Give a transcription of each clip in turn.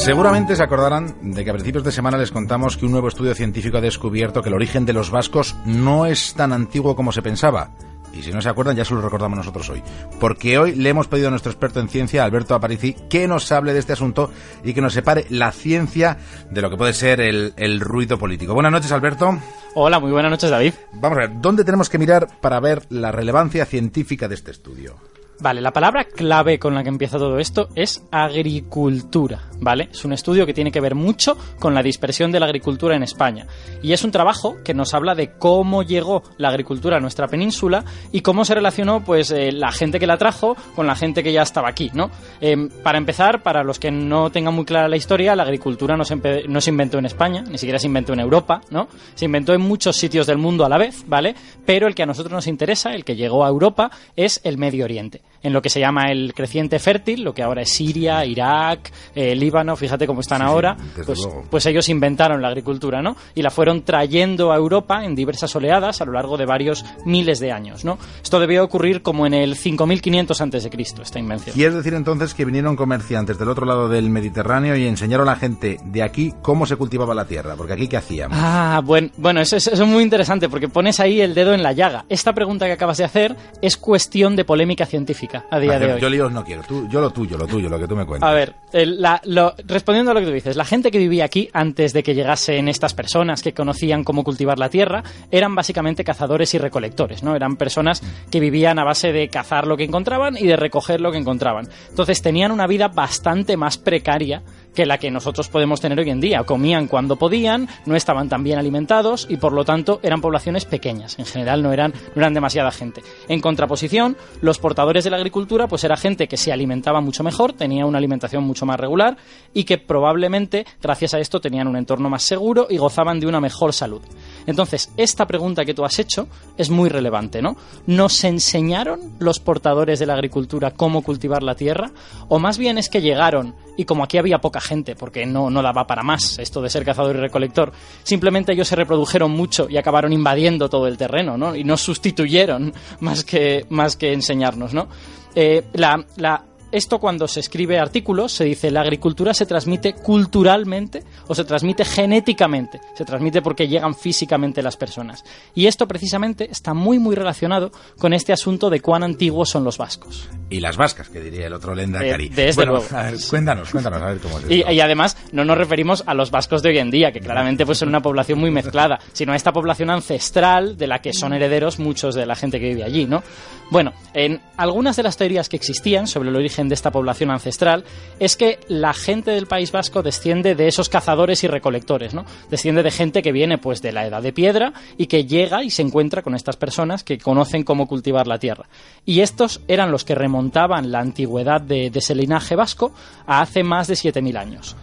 Seguramente se acordarán de que a principios de semana les contamos que un nuevo estudio científico ha descubierto que el origen de los vascos no es tan antiguo como se pensaba. Y si no se acuerdan, ya se lo recordamos nosotros hoy. Porque hoy le hemos pedido a nuestro experto en ciencia, Alberto Aparici, que nos hable de este asunto y que nos separe la ciencia de lo que puede ser el, el ruido político. Buenas noches, Alberto. Hola, muy buenas noches, David. Vamos a ver, ¿dónde tenemos que mirar para ver la relevancia científica de este estudio? Vale, la palabra clave con la que empieza todo esto es agricultura, ¿vale? Es un estudio que tiene que ver mucho con la dispersión de la agricultura en España. Y es un trabajo que nos habla de cómo llegó la agricultura a nuestra península y cómo se relacionó, pues, eh, la gente que la trajo con la gente que ya estaba aquí, ¿no? Eh, para empezar, para los que no tengan muy clara la historia, la agricultura no se inventó en España, ni siquiera se inventó en Europa, ¿no? Se inventó en muchos sitios del mundo a la vez, ¿vale? Pero el que a nosotros nos interesa, el que llegó a Europa, es el Medio Oriente en lo que se llama el creciente fértil, lo que ahora es Siria, Irak, eh, Líbano, fíjate cómo están Sí, ahora, pues, pues ellos inventaron la agricultura, ¿no? Y la fueron trayendo a Europa en diversas oleadas a lo largo de varios miles de años, ¿no? Esto debió ocurrir como en el 5500 antes de Cristo, esta invención. ¿Quieres decir entonces que vinieron comerciantes del otro lado del Mediterráneo y enseñaron a la gente de aquí cómo se cultivaba la tierra? Porque aquí, ¿qué hacíamos? Ah, bueno, bueno eso, es- eso es muy interesante porque pones ahí el dedo en la llaga. Esta pregunta que acabas de hacer es cuestión de polémica científica a día de hoy. yo líos no quiero. Tú, yo lo tuyo, lo tuyo, lo que tú me cuentas. A ver, el- la- lo- respondiendo a lo que tú dices, la gente que vivía aquí antes de que llegasen estas personas que conocían cómo cultivar la tierra eran básicamente cazadores y recolectores, ¿no? Eran personas que vivían a base de cazar lo que encontraban y de recoger lo que encontraban. Entonces tenían una vida bastante más precaria que la que nosotros podemos tener hoy en día. Comían cuando podían, no estaban tan bien alimentados y por lo tanto eran poblaciones pequeñas. En general no eran, no eran demasiada gente. En contraposición, los portadores de la agricultura pues era gente que se alimentaba mucho mejor, tenía una alimentación mucho más regular y que probablemente gracias a esto tenían un entorno más seguro y gozaban de una mejor salud. Entonces, esta pregunta que tú has hecho es muy relevante, ¿no? ¿Nos enseñaron los portadores de la agricultura cómo cultivar la tierra? ¿O más bien es que llegaron y como aquí había poca gente, porque no, no daba para más esto de ser cazador y recolector, simplemente ellos se reprodujeron mucho y acabaron invadiendo todo el terreno, ¿no? Y nos sustituyeron más que, más que enseñarnos, ¿no? Eh, la, la, esto cuando se escribe artículos se dice la agricultura se transmite culturalmente o se transmite genéticamente, se transmite porque llegan físicamente las personas. Y esto precisamente está muy muy relacionado con este asunto de cuán antiguos son los vascos. Y las vascas, que diría el otro Lenda Eh, Cari. desde bueno, luego. a ver, cuéntanos, cuéntanos, a ver cómo es Y, y además no nos referimos a los vascos de hoy en día, que claramente pues son una población muy mezclada, sino a esta población ancestral de la que son herederos muchos de la gente que vive allí, ¿no? Bueno, en algunas de las teorías que existían sobre el origen de esta población ancestral es que la gente del País Vasco desciende de esos cazadores y recolectores, ¿no? Desciende de gente que viene pues de la edad de piedra y que llega y se encuentra con estas personas que conocen cómo cultivar la tierra. Y estos eran los que remontaban la antigüedad de, ese linaje vasco a hace más de 7.000 años.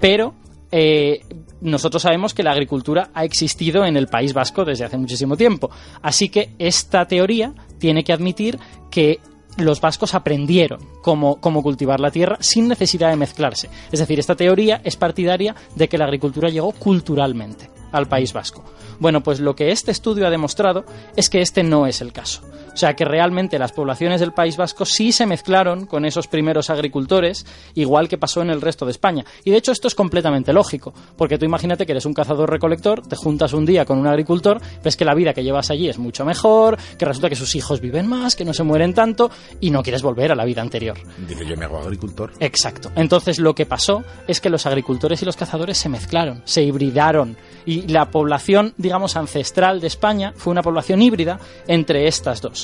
Pero eh, nosotros sabemos que la agricultura ha existido en el País Vasco desde hace muchísimo tiempo. Así que esta teoría tiene que admitir que los vascos aprendieron cómo, cómo cultivar la tierra sin necesidad de mezclarse. Es decir, esta teoría es partidaria de que la agricultura llegó culturalmente al País Vasco. Bueno, pues lo que este estudio ha demostrado es que este no es el caso. O sea, que realmente las poblaciones del País Vasco sí se mezclaron con esos primeros agricultores, igual que pasó en el resto de España. Y de hecho esto es completamente lógico, porque tú imagínate que eres un cazador-recolector, te juntas un día con un agricultor, ves que la vida que llevas allí es mucho mejor, que resulta que sus hijos viven más, que no se mueren tanto, y no quieres volver a la vida anterior. Dice, yo me hago agricultor. Exacto. Entonces lo que pasó es que los agricultores y los cazadores se mezclaron, se hibridaron y la población, digamos, ancestral de España fue una población híbrida entre estas dos.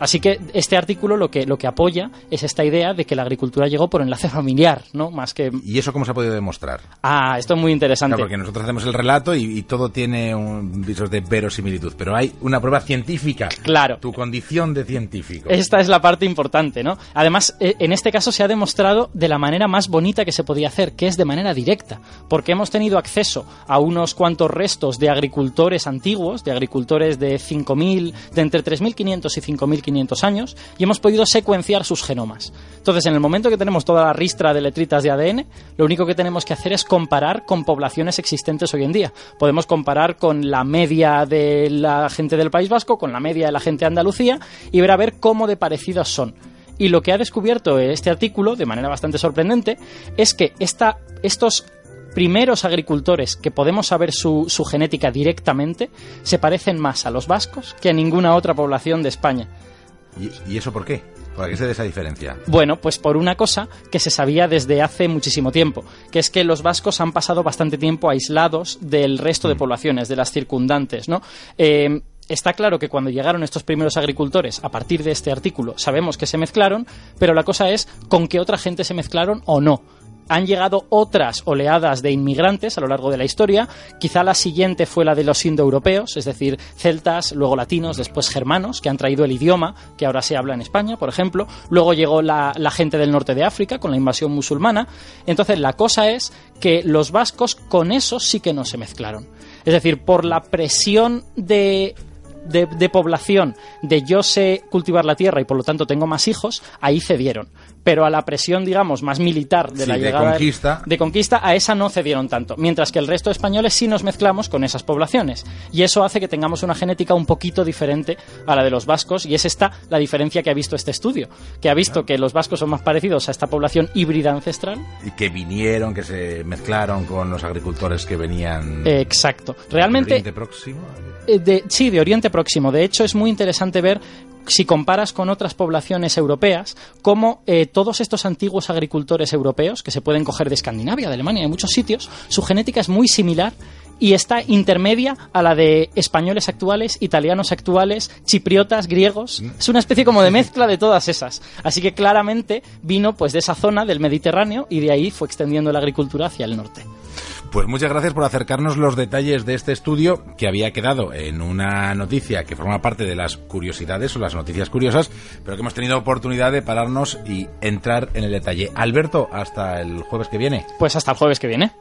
Así que este artículo lo que, lo que apoya es esta idea de que la agricultura llegó por enlace familiar, ¿no? Más que... ¿Y eso cómo se ha podido demostrar? Ah, esto es muy interesante. Claro, porque nosotros hacemos el relato y, y todo tiene un visos de verosimilitud, pero hay una prueba científica. Claro. Tu condición de científico. Esta es la parte importante, ¿no? Además, eh, en este caso se ha demostrado de la manera más bonita que se podía hacer, que es de manera directa, porque hemos tenido acceso a unos cuantos restos de agricultores antiguos, de agricultores de 5.000, de entre 3.500 y 5.500 años, y hemos podido secuenciar sus genomas. Entonces, en el momento que tenemos toda la ristra de letritas de ADN, lo único que tenemos que hacer es comparar con poblaciones existentes hoy en día. Podemos comparar con la media de la gente del País Vasco, con la media de la gente de Andalucía, y ver a ver cómo de parecidas son. Y lo que ha descubierto este artículo, de manera bastante sorprendente, es que esta, estos primeros agricultores que podemos saber su, su genética directamente se parecen más a los vascos que a ninguna otra población de España. ¿Y, y eso por qué? ¿Por qué se da esa diferencia? Bueno, pues por una cosa que se sabía desde hace muchísimo tiempo, que es que los vascos han pasado bastante tiempo aislados del resto de poblaciones, de las circundantes, ¿no? Eh, Está claro que cuando llegaron estos primeros agricultores, a partir de este artículo, sabemos que se mezclaron, pero la cosa es con qué otra gente se mezclaron o no han llegado otras oleadas de inmigrantes a lo largo de la historia. Quizá la siguiente fue la de los indoeuropeos, es decir, celtas, luego latinos, después germanos, que han traído el idioma que ahora se habla en España, por ejemplo. Luego llegó la, la gente del norte de África con la invasión musulmana. Entonces, la cosa es que los vascos con eso sí que no se mezclaron. Es decir, por la presión de de, de, población de yo sé cultivar la tierra y por lo tanto tengo más hijos, ahí cedieron. Pero a la presión, digamos, más militar de Sí, la de llegada conquista. de conquista, a esa no cedieron tanto. Mientras que el resto de españoles sí nos mezclamos con esas poblaciones. Y eso hace que tengamos una genética un poquito diferente a la de los vascos. Y es esta la diferencia que ha visto este estudio. Que ha visto que los vascos son más parecidos a esta población híbrida ancestral. Y que vinieron, que se mezclaron con los agricultores que venían Eh, exacto. Realmente Oriente Próximo. Eh, de- sí, de Oriente Próximo. De hecho, es muy interesante ver, si comparas con otras poblaciones europeas, cómo eh, todos estos antiguos agricultores europeos, que se pueden coger de Escandinavia, de Alemania, de muchos sitios, su genética es muy similar y está intermedia a la de españoles actuales, italianos actuales, chipriotas, griegos. Es una especie como de mezcla de todas esas. Así que claramente vino pues de esa zona del Mediterráneo y de ahí fue extendiendo la agricultura hacia el norte. Pues muchas gracias por acercarnos los detalles de este estudio que había quedado en una noticia que forma parte de las curiosidades o las noticias curiosas, pero que hemos tenido oportunidad de pararnos y entrar en el detalle. Alberto, hasta el jueves que viene. Pues hasta el jueves que viene.